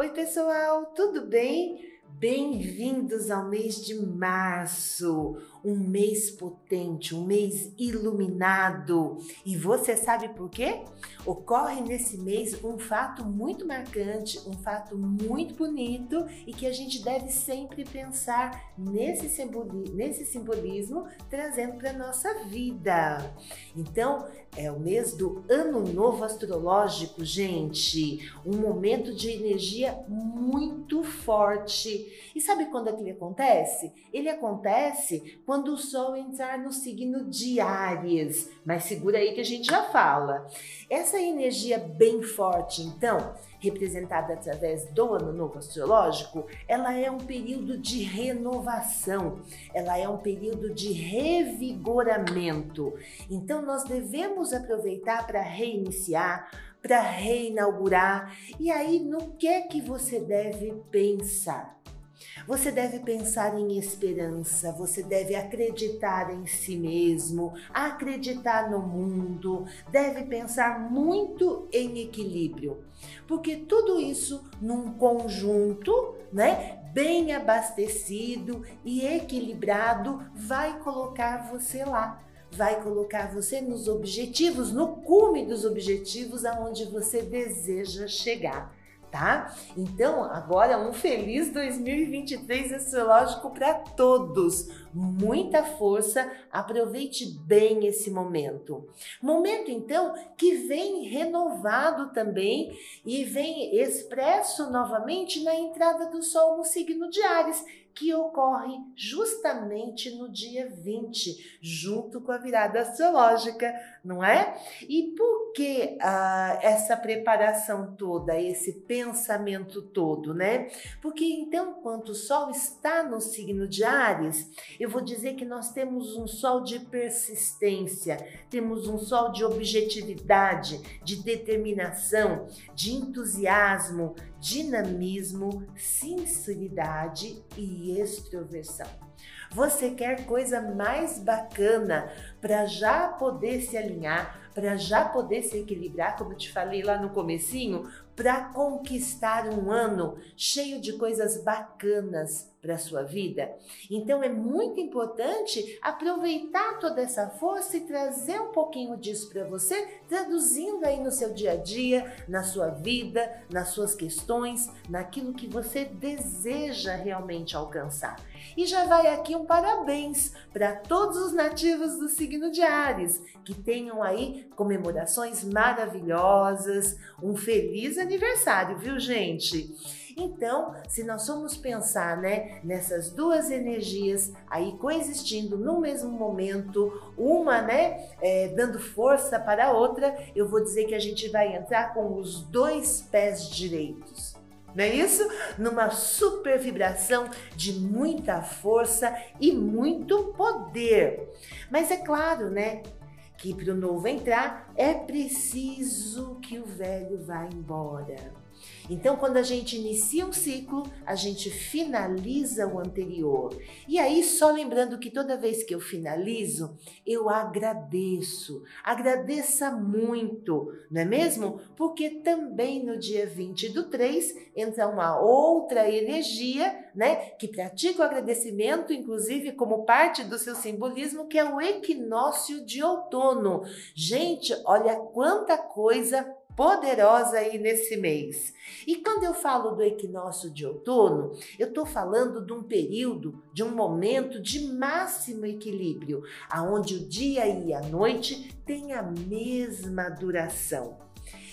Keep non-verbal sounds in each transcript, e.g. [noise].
Oi, pessoal, tudo bem? Bem-vindos ao mês de março, um mês potente, um mês iluminado. E você sabe por quê? Ocorre nesse mês um fato muito marcante, um fato muito bonito e que a gente deve sempre pensar nesse, simboli nesse simbolismo trazendo para nossa vida. Então, é o mês do Ano Novo Astrológico, gente. Um momento de energia muito forte. E sabe quando aquilo acontece? Ele acontece quando o Sol entrar no signo de Áries. Mas segura aí que a gente já fala. Essa energia bem forte, então, representada através do Ano Novo Astrológico, ela é um período de renovação, ela é um período de revigoramento. Então, nós devemos aproveitar para reiniciar, para reinaugurar. E aí, no que é que você deve pensar? Você deve pensar em esperança, você deve acreditar em si mesmo, acreditar no mundo, deve pensar muito em equilíbrio, porque tudo isso num conjunto, né, bem abastecido e equilibrado, vai colocar você lá. Vai colocar você nos objetivos, no cume dos objetivos aonde você deseja chegar tá? Então, agora um feliz 2023 astrológico para todos. Muita força, aproveite bem esse momento. Momento então que vem renovado também e vem expresso novamente na entrada do sol no signo de Ares que ocorre justamente no dia 20, junto com a virada astrológica, não é? E por que ah, essa preparação toda, esse pensamento todo, né? Porque então, quando o Sol está no signo de Ares, eu vou dizer que nós temos um Sol de persistência, temos um Sol de objetividade, de determinação, de entusiasmo, dinamismo, sinceridade e extroversão. Você quer coisa mais bacana para já poder se alinhar, para já poder se equilibrar, como te falei lá no comecinho, para conquistar um ano cheio de coisas bacanas para sua vida. Então é muito importante aproveitar toda essa força e trazer um pouquinho disso para você, traduzindo aí no seu dia a dia, na sua vida, nas suas questões, naquilo que você deseja realmente alcançar. E já vai aqui um parabéns para todos os nativos do signo de Ares, que tenham aí comemorações maravilhosas, um feliz aniversário, viu, gente? Então, se nós formos pensar, né, nessas duas energias aí coexistindo no mesmo momento, uma, né, é, dando força para a outra, eu vou dizer que a gente vai entrar com os dois pés direitos. Não é isso? Numa super vibração de muita força e muito poder. Mas é claro, né? Que para o novo entrar é preciso que o velho vá embora. Então, quando a gente inicia um ciclo, a gente finaliza o anterior. E aí, só lembrando que toda vez que eu finalizo, eu agradeço. Agradeça muito, não é mesmo? Porque também no dia 20 do 3 entra uma outra energia, né? Que pratica o agradecimento, inclusive como parte do seu simbolismo, que é o equinócio de outono. Gente, olha quanta coisa poderosa aí nesse mês. E quando eu falo do equinócio de outono, eu estou falando de um período, de um momento de máximo equilíbrio, aonde o dia e a noite têm a mesma duração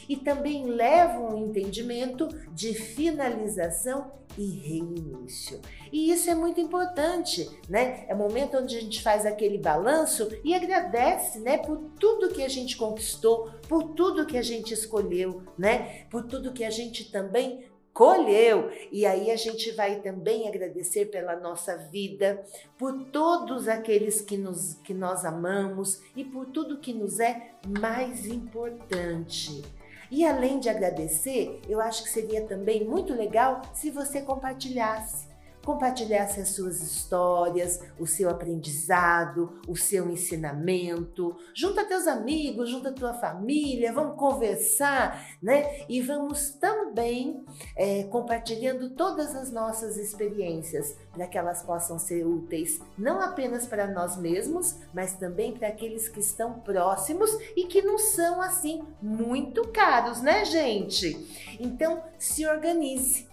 e também levam um entendimento de finalização e reinício. E isso é muito importante, né? É o momento onde a gente faz aquele balanço e agradece, né, por tudo que a gente conquistou, por tudo que a gente escolheu, né? Por tudo que a gente também colheu. E aí a gente vai também agradecer pela nossa vida, por todos aqueles que, nos, que nós amamos e por tudo que nos é mais importante. E além de agradecer, eu acho que seria também muito legal se você compartilhasse. Compartilhasse as suas histórias, o seu aprendizado, o seu ensinamento. Junta teus amigos, junta tua família, vamos conversar, né? E vamos também é, compartilhando todas as nossas experiências para que elas possam ser úteis não apenas para nós mesmos, mas também para aqueles que estão próximos e que não são assim muito caros, né, gente? Então, se organize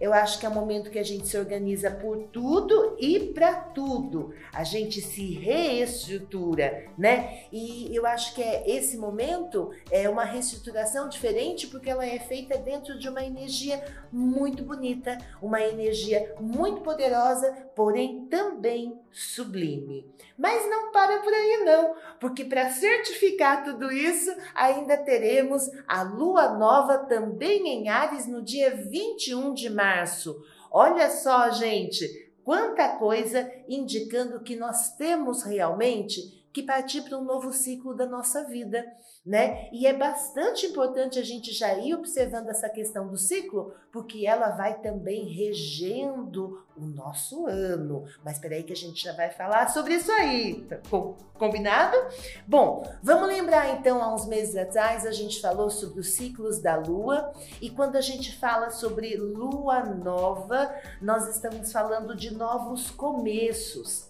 eu acho que é o momento que a gente se organiza por tudo e para tudo. A gente se reestrutura, né? E eu acho que é esse momento é uma reestruturação diferente porque ela é feita dentro de uma energia muito bonita, uma energia muito poderosa, porém também sublime. Mas não para por aí não, porque para certificar tudo isso, ainda teremos a lua nova também em Ares no dia 21 de março. Olha só, gente, quanta coisa indicando que nós temos realmente que partir para um novo ciclo da nossa vida, né? E é bastante importante a gente já ir observando essa questão do ciclo, porque ela vai também regendo o nosso ano. Mas espera aí que a gente já vai falar sobre isso aí, tá combinado? Bom, vamos lembrar então, há uns meses atrás a gente falou sobre os ciclos da lua, e quando a gente fala sobre lua nova, nós estamos falando de novos começos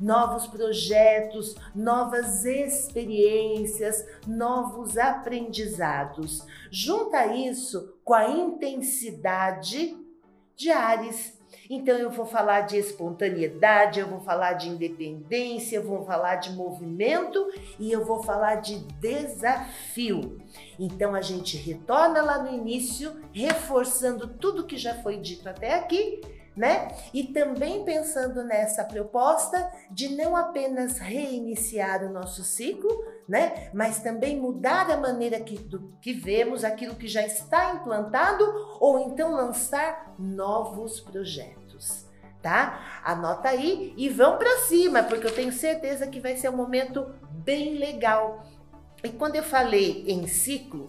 novos projetos, novas experiências, novos aprendizados. Junta isso com a intensidade de Ares. Então eu vou falar de espontaneidade, eu vou falar de independência, eu vou falar de movimento e eu vou falar de desafio. Então a gente retorna lá no início, reforçando tudo que já foi dito até aqui né? E também pensando nessa proposta de não apenas reiniciar o nosso ciclo, né? Mas também mudar a maneira que, do, que vemos aquilo que já está implantado ou então lançar novos projetos. Tá? Anota aí e vão para cima, porque eu tenho certeza que vai ser um momento bem legal. E quando eu falei em ciclo,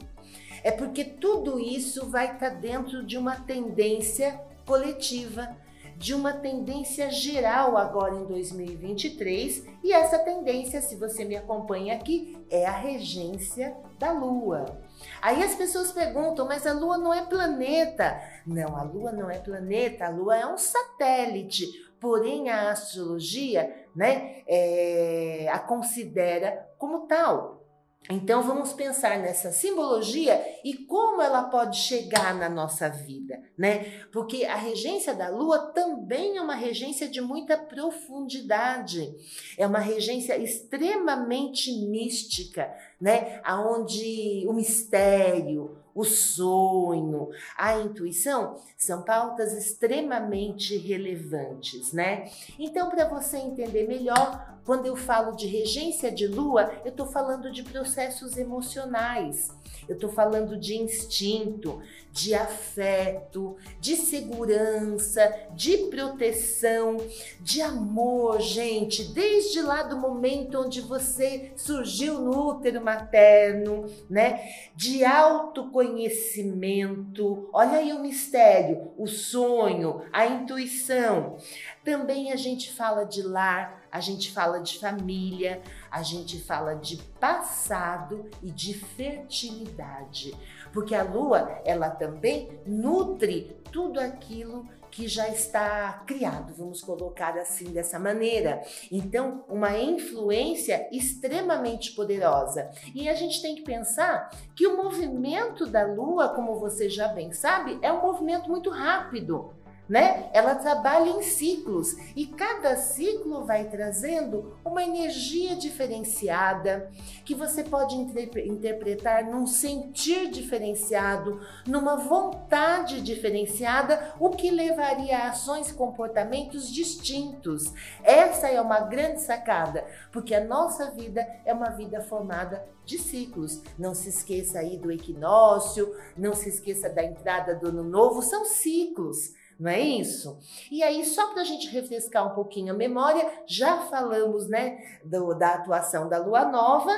é porque tudo isso vai estar tá dentro de uma tendência coletiva, de uma tendência geral agora em 2023, e essa tendência, se você me acompanha aqui, é a regência da Lua. Aí as pessoas perguntam, mas a Lua não é planeta? Não, a Lua não é planeta, a Lua é um satélite. Porém, a astrologia né, é, a considera como tal. Então vamos pensar nessa simbologia e como ela pode chegar na nossa vida, né? Porque a regência da lua também é uma regência de muita profundidade. É uma regência extremamente mística, né? Aonde o mistério, o sonho, a intuição são pautas extremamente relevantes, né? Então, para você entender melhor, quando eu falo de regência de lua, eu estou falando de processos emocionais, eu estou falando de instinto, de afeto, de segurança, de proteção, de amor, gente, desde lá do momento onde você surgiu no útero materno, né? De autoconhecimento. Olha aí o mistério, o sonho, a intuição. Também a gente fala de lar, a gente fala de família, a gente fala de passado e de fertilidade, porque a lua, ela também nutre tudo aquilo que já está criado, vamos colocar assim dessa maneira. Então, uma influência extremamente poderosa. E a gente tem que pensar que o movimento da lua, como você já bem sabe, é um movimento muito rápido né? Ela trabalha em ciclos e cada ciclo vai trazendo uma energia diferenciada que você pode interpretar num sentir diferenciado, numa vontade diferenciada, o que levaria a ações e comportamentos distintos. Essa é uma grande sacada, porque a nossa vida é uma vida formada de ciclos. Não se esqueça aí do equinócio, não se esqueça da entrada do ano novo, são ciclos não é isso? E aí, só para a gente refrescar um pouquinho a memória, já falamos né, do, da atuação da lua nova,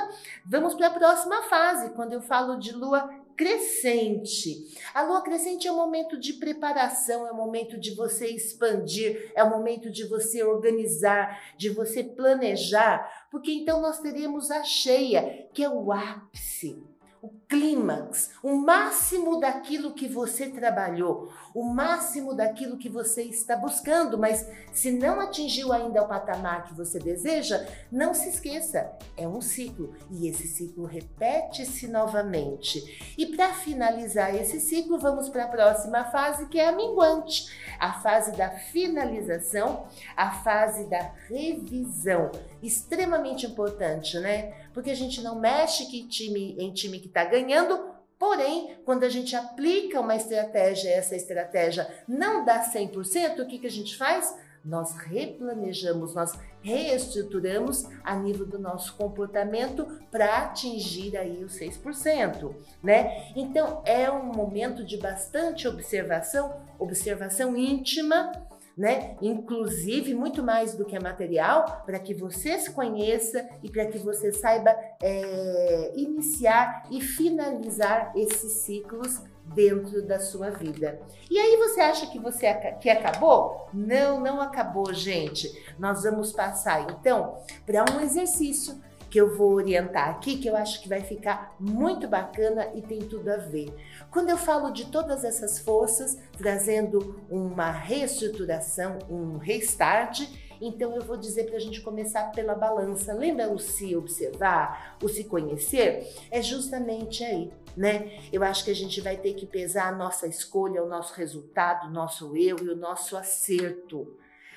vamos para a próxima fase, quando eu falo de lua crescente. A lua crescente é um momento de preparação, é um momento de você expandir, é um momento de você organizar, de você planejar, porque então nós teremos a cheia, que é o ápice o clímax, o máximo daquilo que você trabalhou, o máximo daquilo que você está buscando, mas se não atingiu ainda o patamar que você deseja, não se esqueça, é um ciclo e esse ciclo repete-se novamente. E para finalizar esse ciclo, vamos para a próxima fase que é a minguante, a fase da finalização, a fase da revisão, extremamente importante, né? Porque a gente não mexe que time em time que está ganhando, Porém, quando a gente aplica uma estratégia, essa estratégia não dá 100%, o que, que a gente faz? Nós replanejamos, nós reestruturamos a nível do nosso comportamento para atingir aí os 6%, né? Então, é um momento de bastante observação, observação íntima, né? Inclusive, muito mais do que material, para que você se conheça e para que você saiba é, iniciar e finalizar esses ciclos dentro da sua vida. E aí você acha que você que acabou? Não, não acabou, gente. Nós vamos passar então para um exercício que eu vou orientar aqui, que eu acho que vai ficar muito bacana e tem tudo a ver. Quando eu falo de todas essas forças, trazendo uma reestruturação, um restart, então eu vou dizer para a gente começar pela balança. Lembra o se observar, o se conhecer? É justamente aí, né? Eu acho que a gente vai ter que pesar a nossa escolha, o nosso resultado, o nosso eu e o nosso acerto.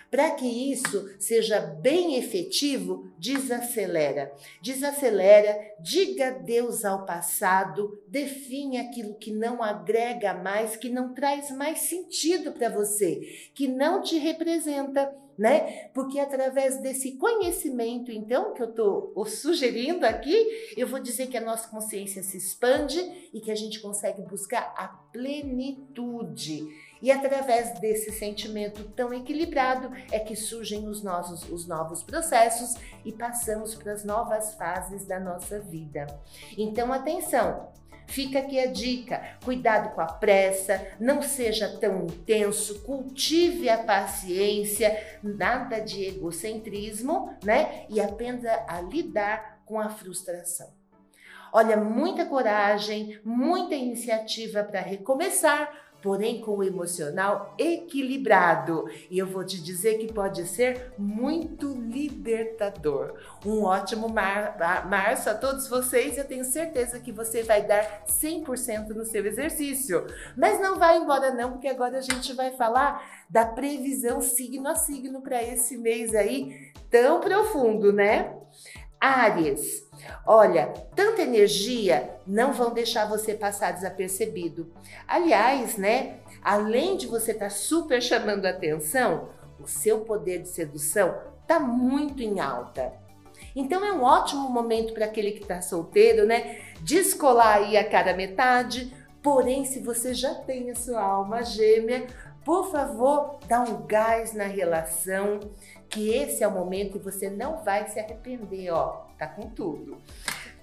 Para que isso seja bem efetivo, desacelera. Desacelera, diga Deus ao passado, define aquilo que não agrega mais, que não traz mais sentido para você, que não te representa né? Porque através desse conhecimento, então, que eu estou sugerindo aqui, eu vou dizer que a nossa consciência se expande e que a gente consegue buscar a plenitude. E através desse sentimento tão equilibrado é que surgem os, nossos, os novos processos e passamos para as novas fases da nossa vida. Então, atenção! Fica aqui a dica: cuidado com a pressa, não seja tão intenso, cultive a paciência, nada de egocentrismo, né? E aprenda a lidar com a frustração. Olha, muita coragem, muita iniciativa para recomeçar, porém com o emocional equilibrado. E eu vou te dizer que pode ser muito libertador. Um ótimo mar março a todos vocês. Eu tenho certeza que você vai dar 100% no seu exercício. Mas não vai embora não, porque agora a gente vai falar da previsão signo a signo para esse mês aí tão profundo, né? Áries. Olha, tanta energia não vão deixar você passar desapercebido. Aliás, né, além de você estar tá super chamando atenção, o seu poder de sedução está muito em alta. Então é um ótimo momento para aquele que está solteiro, né? Descolar aí a cara metade. Porém, se você já tem a sua alma gêmea, por favor, dá um gás na relação, que esse é o momento que você não vai se arrepender, ó, tá com tudo.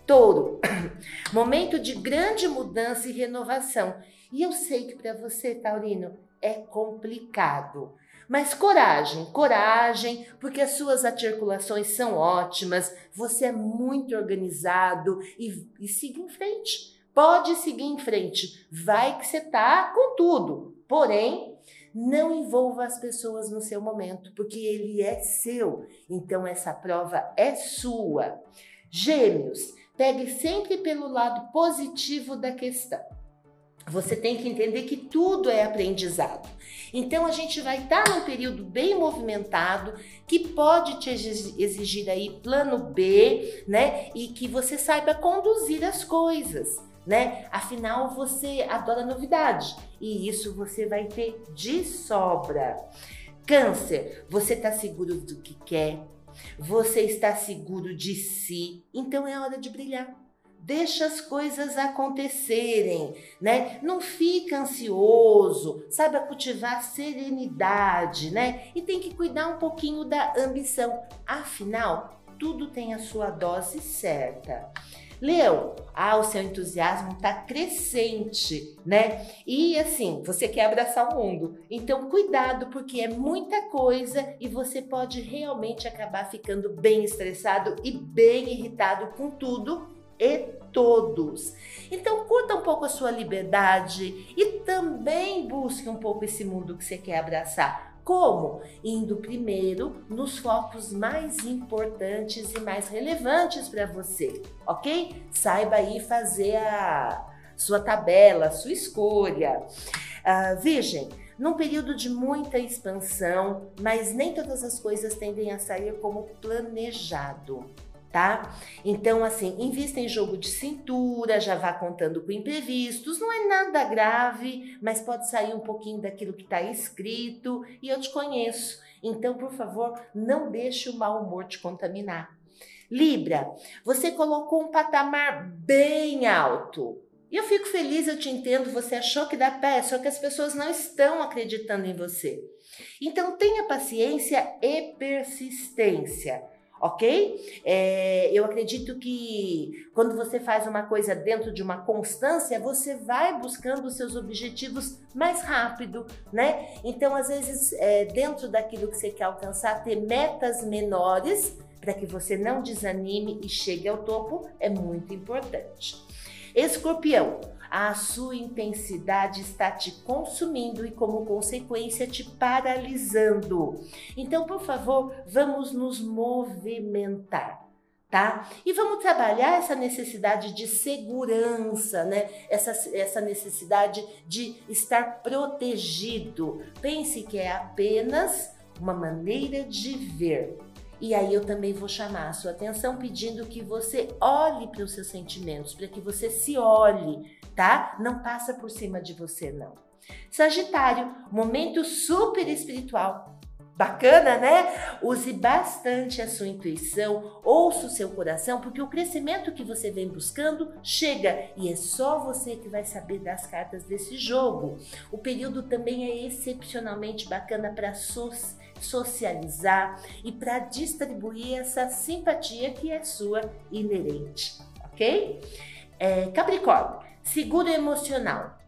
Touro, [clears throat] momento de grande mudança e renovação. E eu sei que para você, Taurino, é complicado. Mas coragem, coragem, porque as suas articulações são ótimas, você é muito organizado e, e siga em frente. Pode seguir em frente, vai que você tá com tudo. Porém, não envolva as pessoas no seu momento, porque ele é seu. Então essa prova é sua. Gêmeos, pegue sempre pelo lado positivo da questão. Você tem que entender que tudo é aprendizado. Então a gente vai estar num período bem movimentado que pode te exigir aí plano B, né? E que você saiba conduzir as coisas né? Afinal, você adora novidade e isso você vai ter de sobra. Câncer, você está seguro do que quer, você está seguro de si, então é hora de brilhar. Deixa as coisas acontecerem, né? Não fica ansioso, saiba cultivar serenidade, né? E tem que cuidar um pouquinho da ambição. Afinal, tudo tem a sua dose certa. Leão, ah, o seu entusiasmo está crescente, né? E assim, você quer abraçar o mundo. Então, cuidado, porque é muita coisa e você pode realmente acabar ficando bem estressado e bem irritado com tudo e todos. Então, curta um pouco a sua liberdade e também busque um pouco esse mundo que você quer abraçar. Como? Indo primeiro nos focos mais importantes e mais relevantes para você, ok? Saiba aí fazer a sua tabela, sua escolha. Uh, virgem, num período de muita expansão, mas nem todas as coisas tendem a sair como planejado tá? Então, assim, invista em jogo de cintura, já vá contando com imprevistos, não é nada grave, mas pode sair um pouquinho daquilo que está escrito e eu te conheço. Então, por favor, não deixe o mau humor te contaminar. Libra, você colocou um patamar bem alto. E eu fico feliz, eu te entendo, você achou que dá pé, só que as pessoas não estão acreditando em você. Então tenha paciência e persistência ok? É, eu acredito que quando você faz uma coisa dentro de uma constância, você vai buscando os seus objetivos mais rápido, né? Então, às vezes, é, dentro daquilo que você quer alcançar, ter metas menores para que você não desanime e chegue ao topo é muito importante. Escorpião, a sua intensidade está te consumindo e, como consequência, te paralisando. Então, por favor, vamos nos movimentar. Tá? E vamos trabalhar essa necessidade de segurança, né? Essa, essa necessidade de estar protegido. Pense que é apenas uma maneira de ver. E aí eu também vou chamar a sua atenção pedindo que você olhe para os seus sentimentos, para que você se olhe, tá? Não passa por cima de você, não. Sagitário, momento super espiritual. Bacana, né? Use bastante a sua intuição, ouça o seu coração, porque o crescimento que você vem buscando chega e é só você que vai saber das cartas desse jogo. O período também é excepcionalmente bacana para so socializar e para distribuir essa simpatia que é sua inerente, ok? É, Capricórnio, seguro emocional.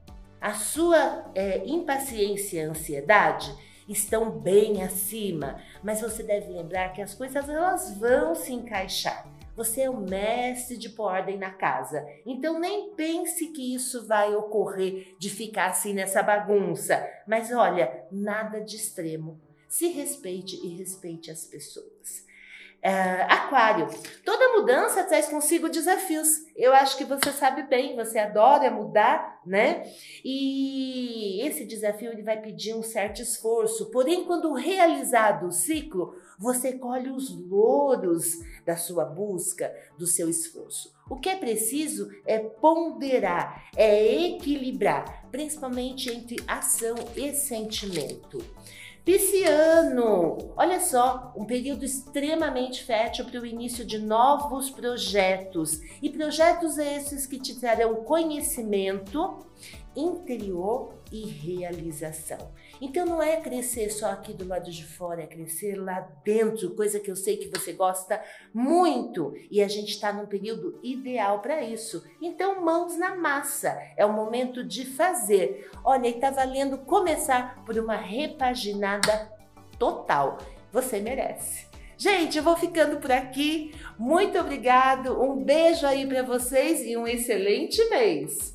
A sua é, impaciência e ansiedade estão bem acima, mas você deve lembrar que as coisas elas vão se encaixar. Você é o mestre de pôr ordem na casa. Então nem pense que isso vai ocorrer de ficar assim nessa bagunça. Mas olha, nada de extremo. Se respeite e respeite as pessoas. Uh, aquário, toda mudança traz consigo desafios. Eu acho que você sabe bem, você adora mudar, né? E esse desafio ele vai pedir um certo esforço. Porém, quando realizado o ciclo, você colhe os louros da sua busca, do seu esforço. O que é preciso é ponderar, é equilibrar, principalmente entre ação e sentimento. Pisciano, olha só, um período extremamente fértil para o início de novos projetos. E projetos esses que te trarão conhecimento interior e realização. Então não é crescer só aqui do lado de fora, é crescer lá dentro, coisa que eu sei que você gosta muito e a gente está num período ideal para isso. Então mãos na massa, é o momento de fazer. Olha, está valendo começar por uma repaginada total. Você merece. Gente, eu vou ficando por aqui. Muito obrigado. Um beijo aí para vocês e um excelente mês.